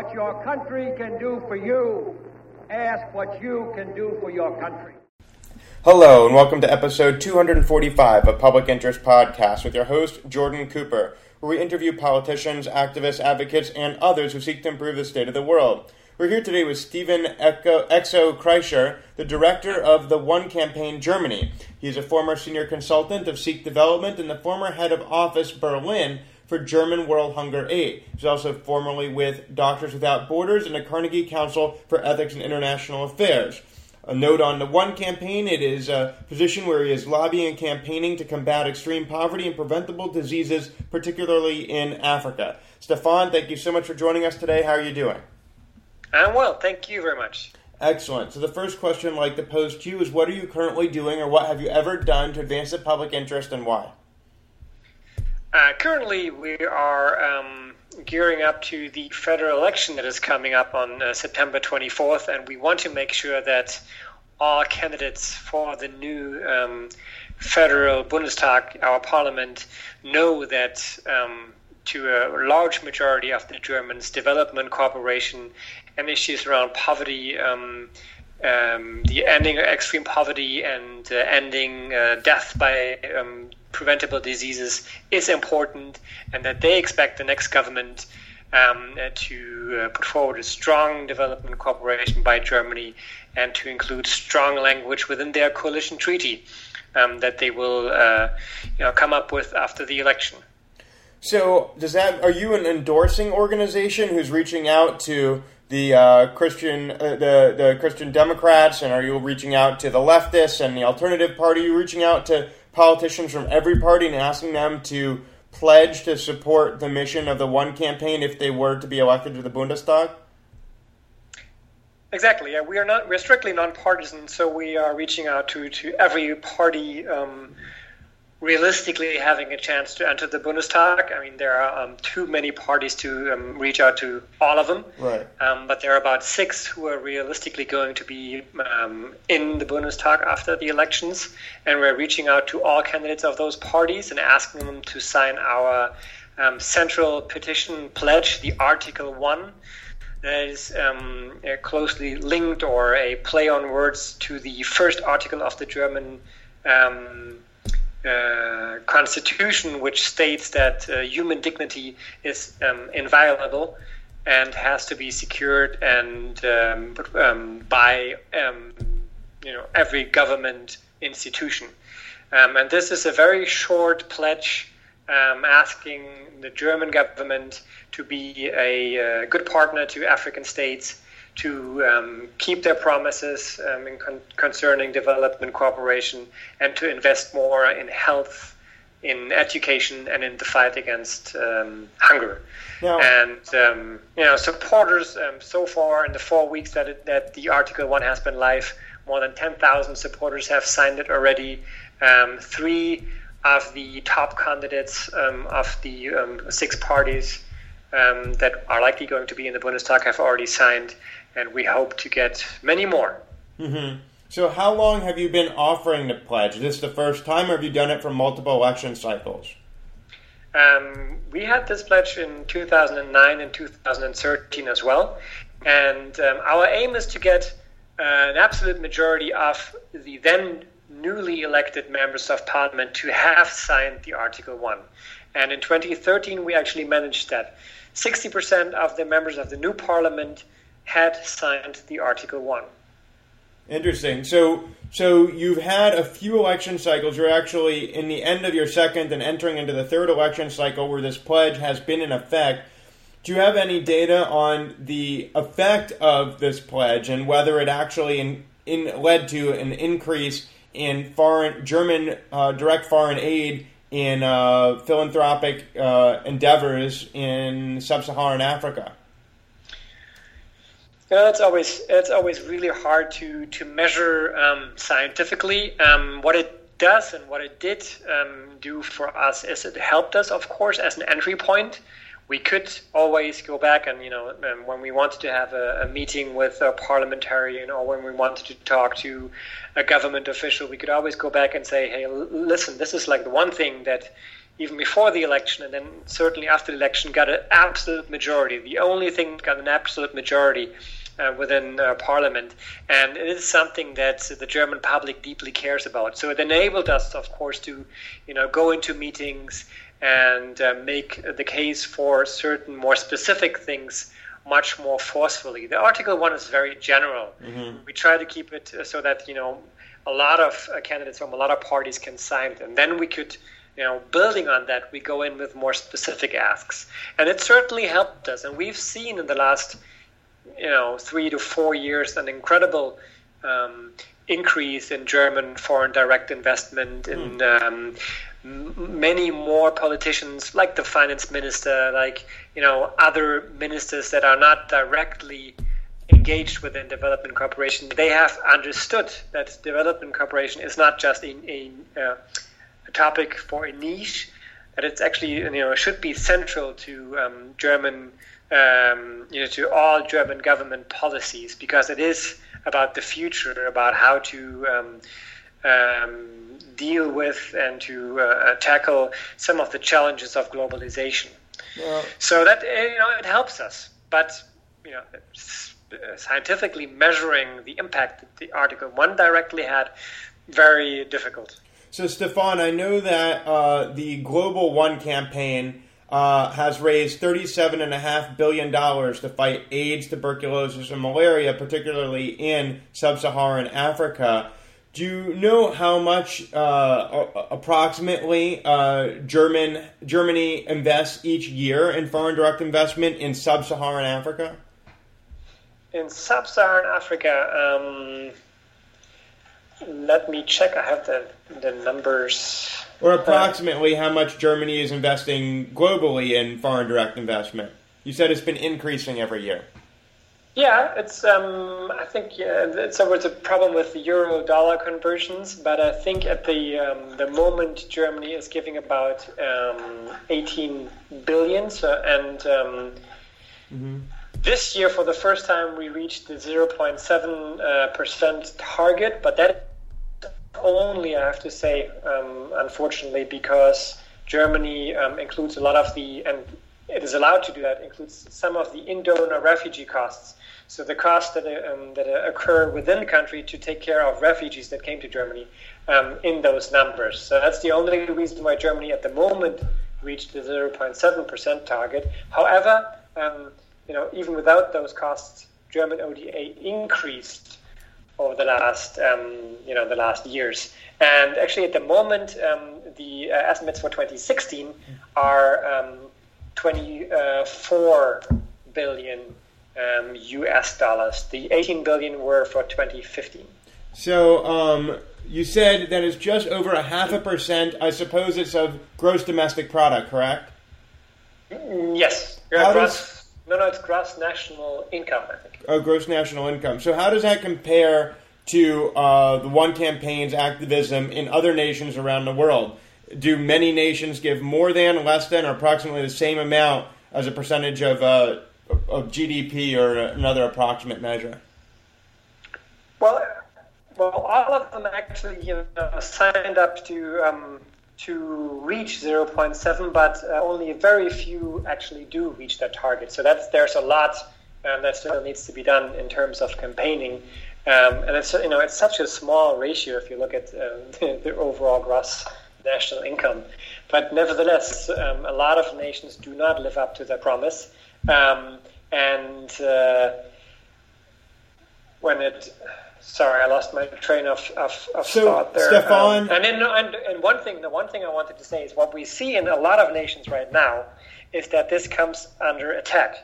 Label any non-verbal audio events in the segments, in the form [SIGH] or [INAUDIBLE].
What your country can do for you. Ask what you can do for your country. Hello, and welcome to episode 245 of Public Interest Podcast with your host, Jordan Cooper, where we interview politicians, activists, advocates, and others who seek to improve the state of the world. We're here today with Stephen Exo Kreischer, the director of the One Campaign Germany. He is a former senior consultant of Seek Development and the former head of office Berlin for German World Hunger Aid. He's also formerly with Doctors Without Borders and the Carnegie Council for Ethics and International Affairs. A note on the One campaign it is a position where he is lobbying and campaigning to combat extreme poverty and preventable diseases, particularly in Africa. Stephan, thank you so much for joining us today. How are you doing? I'm well, thank you very much. Excellent. So the first question I'd like to pose to you is what are you currently doing or what have you ever done to advance the public interest and why? Uh, currently, we are um, gearing up to the federal election that is coming up on uh, September 24th, and we want to make sure that all candidates for the new um, federal Bundestag, our parliament, know that um, to a large majority of the Germans, development cooperation and issues around poverty, um, um, the ending of extreme poverty and uh, ending uh, death by um, preventable diseases is important, and that they expect the next government um, uh, to uh, put forward a strong development cooperation by Germany and to include strong language within their coalition treaty um, that they will uh, you know, come up with after the election. So, does that are you an endorsing organization who's reaching out to the uh, Christian uh, the the Christian Democrats, and are you reaching out to the leftists and the Alternative Party? Are you reaching out to politicians from every party and asking them to pledge to support the mission of the One campaign if they were to be elected to the Bundestag? Exactly. Yeah, we are not. We're strictly nonpartisan, so we are reaching out to to every party. Um, realistically having a chance to enter the Bundestag. I mean, there are um, too many parties to um, reach out to all of them. Right. Um, but there are about six who are realistically going to be um, in the Bundestag after the elections, and we're reaching out to all candidates of those parties and asking them to sign our um, central petition pledge, the Article One. That is um, closely linked or a play on words to the first article of the German uh, constitution, which states that uh, human dignity is um, inviolable and has to be secured and um, um, by um, you know every government institution. Um, and this is a very short pledge asking the German government to be a, a uh, good partner to African states to um, keep their promises um, in con- concerning development cooperation and to invest more in health, in education, and in the fight against um, hunger. Yeah. And um, you know, supporters um, so far in the four weeks that it, that the Article One has been live, more than ten thousand supporters have signed it already. Um, three of the top candidates of the six parties. Um, that are likely going to be in the Bundestag have already signed and we hope to get many more. Mm-hmm. So, how long have you been offering the pledge? Is this the first time, or have you done it for multiple election cycles? Um, we had this pledge in 2009 and 2013 as well, and um, our aim is to get uh, an absolute majority of the then newly elected members of parliament to have signed the Article 1. And in 2013, we actually managed that. 60% of the members of the new parliament had signed the Article 1. Interesting. So, so you've had a few election cycles. You're actually in the end of your second and entering into the third election cycle where this pledge has been in effect. Do you have any data on the effect of this pledge and whether it actually in, in, led to an increase in foreign German uh, direct foreign aid in uh, philanthropic uh, endeavors in sub-Saharan Africa? You know, it's always it's always really hard to to measure um, scientifically. Um, what it does and what it did um, do for us is it helped us, of course, as an entry point. We could always go back and you know um, when we wanted to have a, a meeting with a parliamentarian or when we wanted to talk to a government official, we could always go back and say, "Hey, listen, this is like the one thing that." even before the election, and then certainly after the election, got an absolute majority. The only thing got an absolute majority uh, within uh, Parliament, and it is something that the German public deeply cares about. So it enabled us, of course, to you know go into meetings and uh, make the case for certain more specific things much more forcefully. The Article One is very general. Mm-hmm. We try to keep it so that you know a lot of uh, candidates from a lot of parties can sign it, and then we could you know, building on that, we go in with more specific asks, and it certainly helped us. And we've seen in the last, you know, three to four years an incredible um, increase in German foreign direct investment in. Mm. Um, many more politicians like the finance minister like you know other ministers that are not directly engaged within development cooperation they have understood that development cooperation is not just a, a uh, a topic for a niche that it's actually you know should be central to um, German um, you know to all German government policies because it is about the future about how to um, um deal with and to uh, tackle some of the challenges of globalization. Yeah. So that you know it helps us, but you know scientifically measuring the impact that the Article One directly had very difficult. So, Stephan, I know that uh, the Global One campaign uh, has raised $37.5 billion to fight AIDS, tuberculosis, and malaria, particularly in sub Saharan Africa. Do you know how much uh, approximately uh, German Germany invests each year in foreign direct investment in sub-Saharan Africa? In sub-Saharan Africa, um, let me check. I have the the numbers. Or approximately how much Germany is investing globally in foreign direct investment. You said it's been increasing every year. Yeah, it's. Um, I think yeah, so. It's a problem with the euro dollar conversions, but I think at the um, the moment Germany is giving about um, 18 billion. So and um, mm-hmm. this year, for the first time, we reached the 0.7 uh, percent target, but that only, I have to say, um, unfortunately, because Germany um, includes a lot of the, and it is allowed to do that, includes some of the in-donor refugee costs. So the costs that, um, that occur within the country to take care of refugees that came to Germany um, in those numbers. So that's the only reason why Germany at the moment reached the 0.7% target. However, um, you know, even without those costs, German ODA increased over the last um, you know the last years. And actually, at the moment, um, the uh, estimates for 2016 are um, 24 billion US um, dollars. The 18 billion were for 2015. So um, you said that it's just over a half a percent. I suppose it's of gross domestic product, correct? Mm, yes. How does, no, no, it's gross national income. I think uh, gross national income. So how does that compare to uh, the one campaign's activism in other nations around the world? Do many nations give more than, less than, or approximately the same amount as a percentage of uh, of GDP or another approximate measure? Well, well, all of them actually you know, signed up to um, to reach 0.7, but uh, only very few actually do reach that target. So that's there's a lot um, that still needs to be done in terms of campaigning. Um, and it's you know it's such a small ratio if you look at the, [LAUGHS] the, overall gross national income. But nevertheless, um, a lot of nations do not live up to their promise. Um, and uh, when it sorry, I lost my train of, of, of so, thought there. Stephan, um, and, then, and and one thing, the one thing I wanted to say is what we see in a lot of nations right now is that this comes under attack.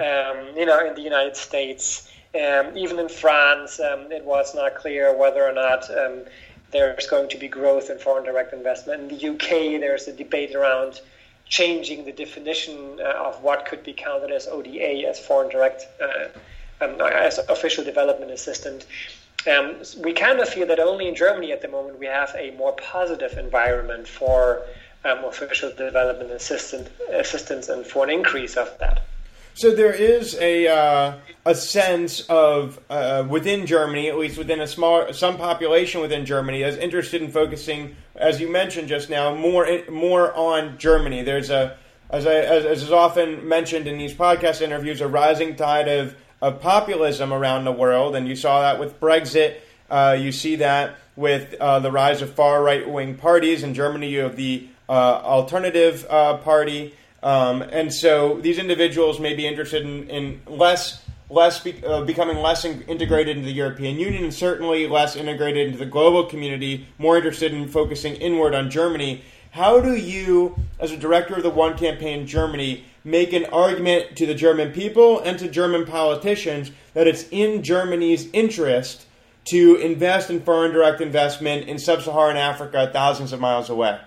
Um, you know, in the United States, um, even in France, um, it was not clear whether or not um, there's going to be growth in foreign direct investment. In the UK, there's a debate around changing the definition uh, of what could be counted as ODA, as foreign direct, uh, um, as official development assistant. Um, we kind of feel that only in Germany at the moment we have a more positive environment for um, official development assistant, assistance and for an increase of that. So there is a uh, a sense of uh, within Germany, at least within a small some population within Germany, is interested in focusing, as you mentioned just now, more more on Germany. There's a as, I, as, as is often mentioned in these podcast interviews, a rising tide of, of populism around the world, and you saw that with Brexit. Uh, you see that with uh, the rise of far right wing parties in Germany. You have the uh, Alternative uh, Party. Um, and so these individuals may be interested in, in less less be, uh, becoming less in, integrated into the European Union and certainly less integrated into the global community, more interested in focusing inward on Germany. How do you, as a director of the One Campaign Germany, make an argument to the German people and to German politicians that it's in Germany's interest to invest in foreign direct investment in sub Saharan Africa, thousands of miles away?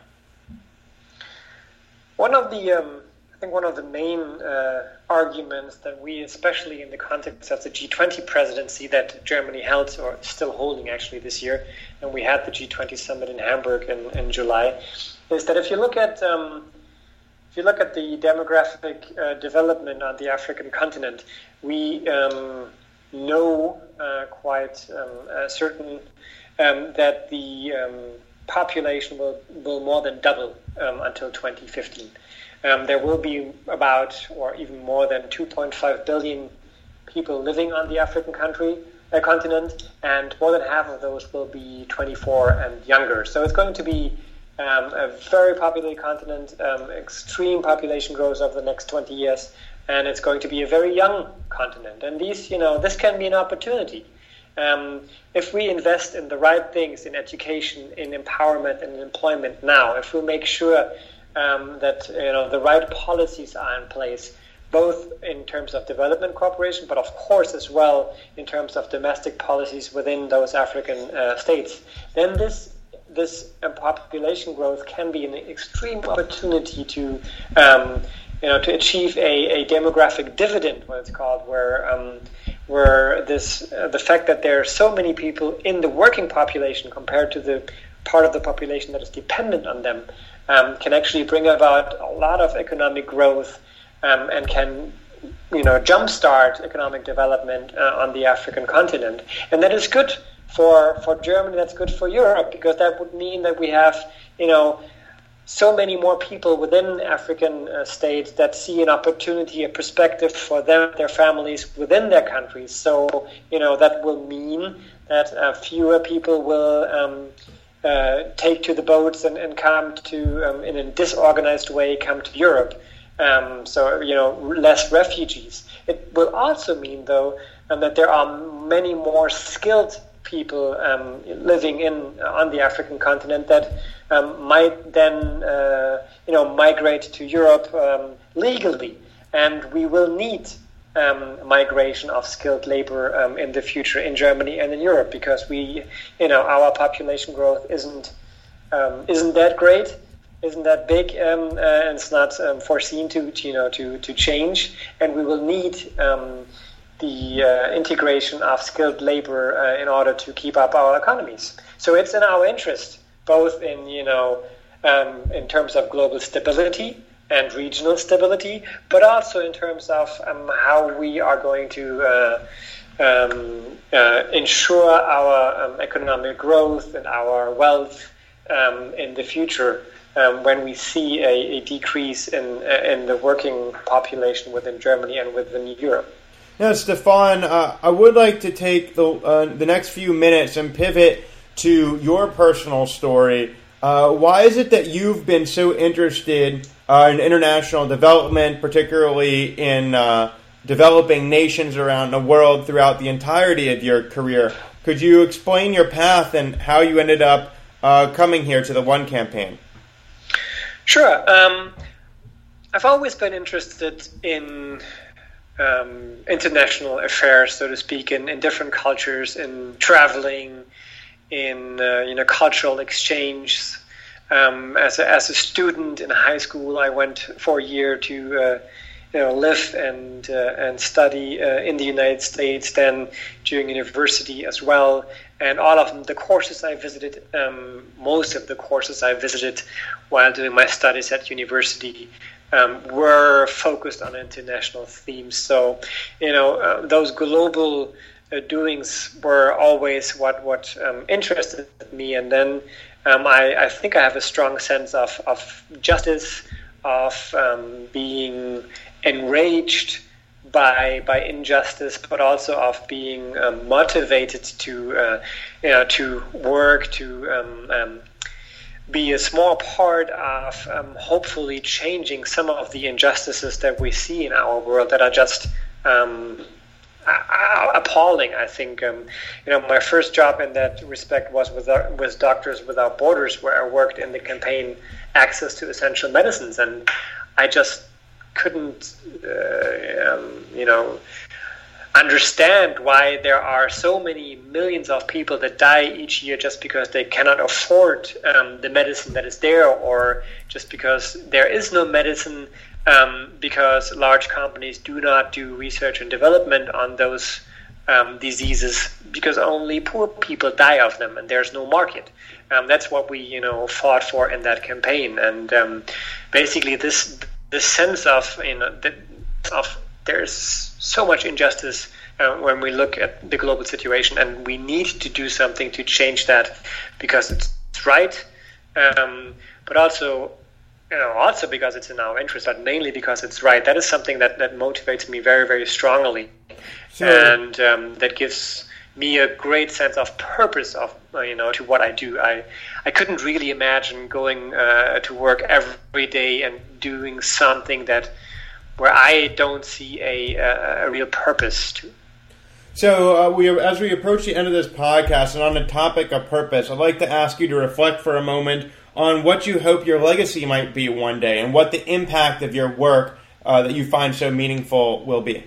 One of the um, I think one of the main uh, arguments that we, especially in the context of the G20 presidency that Germany held, or still holding actually this year, and we had the G20 summit in Hamburg in, in July, is that if you look at um, if you look at the demographic uh, development on the African continent, we um, know uh, quite um, certain um, that the um, population will, will more than double um, until 2015. Um, there will be about, or even more than 2.5 billion people living on the African country uh, continent, and more than half of those will be 24 and younger. So it's going to be um, a very populated continent, um, extreme population growth over the next 20 years, and it's going to be a very young continent. And these, you know, this can be an opportunity. Um, if we invest in the right things, in education, in empowerment, and employment now, if we make sure um, that you know the right policies are in place, both in terms of development cooperation, but of course as well in terms of domestic policies within those African uh, states. Then this this uh, population growth can be an extreme opportunity to um, you know to achieve a, a demographic dividend, what it's called, where um, where this uh, the fact that there are so many people in the working population compared to the part of the population that is dependent on them um, can actually bring about a lot of economic growth um, and can you know jumpstart economic development uh, on the African continent, and that is good for for Germany. That's good for Europe because that would mean that we have you know so many more people within African uh, states that see an opportunity, a perspective for them, their families within their countries. So you know that will mean that uh, fewer people will. Um, uh, take to the boats and, and come to, um, in a disorganized way, come to Europe. Um, so, you know, less refugees. It will also mean, though, um, that there are many more skilled people um, living in on the African continent that um, might then, uh, you know, migrate to Europe um, legally. And we will need um, migration of skilled labor um, in the future in Germany and in Europe because we, you know, our population growth isn't um, isn't that great, isn't that big, uh, and it's not foreseen to, to, you know to to change, and we will need the uh, integration of skilled labor uh, in order to keep up our economies. So it's in our interest, both in you know in terms of global stability and regional stability, but also in terms of um, how we are going to uh, um, uh, ensure our um, economic growth and our wealth um, in the future um, when we see a, a decrease in, uh, in the working population within Germany and within Europe. Now, Stephan, uh, I would like to take the, uh, the next few minutes and pivot to your personal story. Uh, why is it that you've been so interested uh, in international development, particularly in uh, developing nations around the world throughout the entirety of your career. Could you explain your path and how you ended up uh, coming here to the One campaign? Sure. Um, I've always been interested in um, international affairs, so to speak, in, in different cultures, in traveling, in uh, you know cultural exchange, um, as, a, as a student in high school, I went for a year to uh, you know live and uh, and study uh, in the United States. Then during university as well, and all of them, the courses I visited, um, most of the courses I visited while doing my studies at university. Um, were focused on international themes. So, you know, uh, those global uh, doings were always what what um, interested me, and then um, I, I, think I have a strong sense of, of justice, of um, being enraged by by injustice, but also of being um, motivated to uh, you know to work to um, be a small part of um, hopefully changing some of the injustices that we see in our world that are just um, appalling. I think um, you know my first job in that respect was with with Doctors Without Borders, where I worked in the campaign Access to Essential Medicines, and I just couldn't, uh, um, you know, understand why there are so many millions of people that die each year just because they cannot afford um, the medicine that is there, or just because there is no medicine um, because large companies do not do research and development on those um, diseases because only poor people die of them and there's no market. Um, that's what we, you know, fought for in that campaign, and um, basically this the sense of you know that of there's so much injustice uh, when we look at the global situation, and we need to do something to change that because it's right, um, but also you know also because it's in our interest, but mainly because it's right. That is something that that motivates me very very strongly, sure. and um, that gives me a great sense of purpose of uh, you know to what I do. I I couldn't really imagine going uh, to work every day and doing something that where I don't see a, a, a real purpose to. So, uh, we as we approach the end of this podcast, and on the topic of purpose, I'd like to ask you to reflect for a moment on what you hope your legacy might be one day, and what the impact of your work uh, that you find so meaningful will be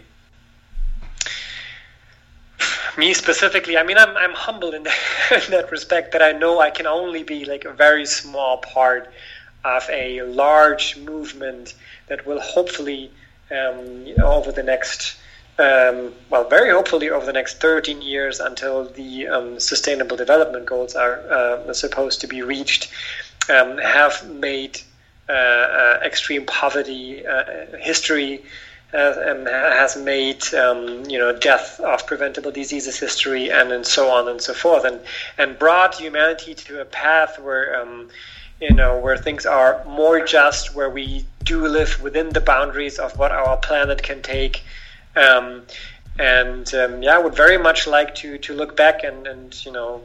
me specifically, I mean, I'm I'm humble in [LAUGHS] that, in that respect that I know I can only be like a very small part of a large movement that will hopefully, um, over the next, um, well, very hopefully over the next 13 years until the um, Sustainable Development Goals are uh, supposed to be reached, um, have made uh, uh, extreme poverty uh, history um, has made um, you know death of preventable diseases history and, and so on and so forth. And and brought humanity to a path where you know where things are more just where we do live within the boundaries of what our planet can take. Um, and um, yeah I would very much like to to look back and and you know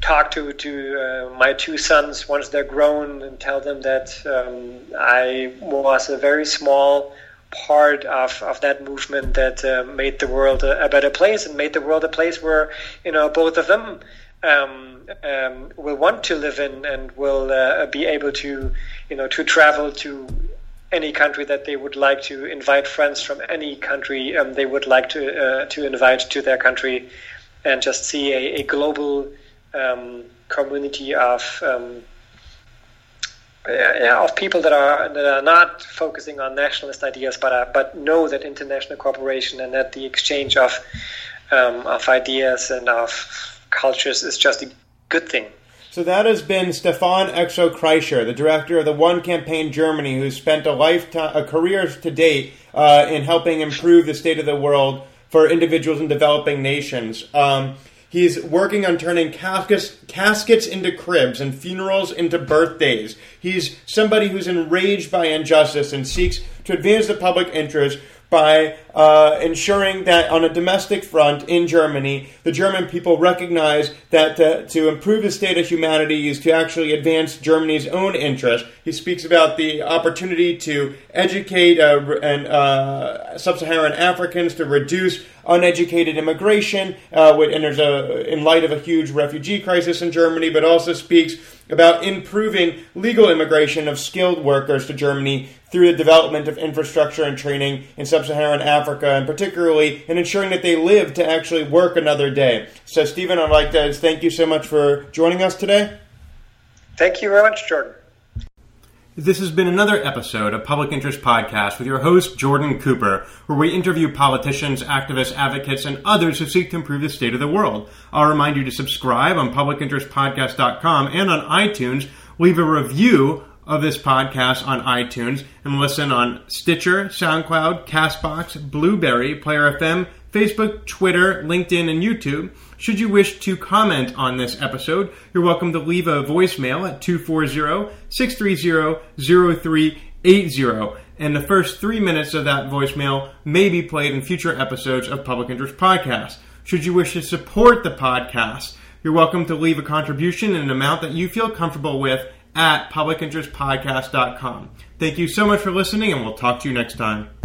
talk to to uh, my two sons once they're grown and tell them that um, I was a very small part of, of that movement that uh, made the world a, a, better place and made the world a place where you know both of them um, um, will want to live in and will uh, be able to you know to travel to any country that they would like to invite friends from any country um, they would like to uh, to invite to their country and just see a, a global um, community of um, yeah, of people that are that are not focusing on nationalist ideas, but but know that international cooperation and that the exchange of um, of ideas and of cultures is just a good thing. So that has been Stephan Exo Kreischer, the director of the One Campaign Germany, who's spent a lifetime, a career to date uh, in helping improve the state of the world for individuals in developing nations. Um, He's working on turning caskets, caskets into cribs and funerals into birthdays. He's somebody who's enraged by injustice and seeks to advance the public interest by uh, ensuring that on a domestic front in Germany, the German people recognize that to, to improve the state of humanity is to actually advance Germany's own interest. He speaks about the opportunity to educate uh, and uh, sub-Saharan Africans to reduce uneducated immigration, uh, and there's a in light of a huge refugee crisis in Germany, but also speaks about improving legal immigration of skilled workers to Germany through the development of infrastructure and training in sub-Saharan Africa, and particularly in ensuring that they live to actually work another day. So, Stephen, I'd like to thank you so much for joining us today. Thank you very much, Jordan. This has been another episode of Public Interest Podcast with your host, Jordan Cooper, where we interview politicians, activists, advocates, and others who seek to improve the state of the world. I'll remind you to subscribe on publicinterestpodcast.com and on iTunes. Leave a review of this podcast on iTunes and listen on Stitcher, SoundCloud, Castbox, Blubrry, Player FM, Facebook, Twitter, LinkedIn, and YouTube. Should you wish to comment on this episode, you're welcome to leave a voicemail at 240 630 0380. And the first three minutes of that voicemail may be played in future episodes of Public Interest Podcast. Should you wish to support the podcast, you're welcome to leave a contribution in an amount that you feel comfortable with at publicinterestpodcast.com. Thank you so much for listening, and we'll talk to you next time.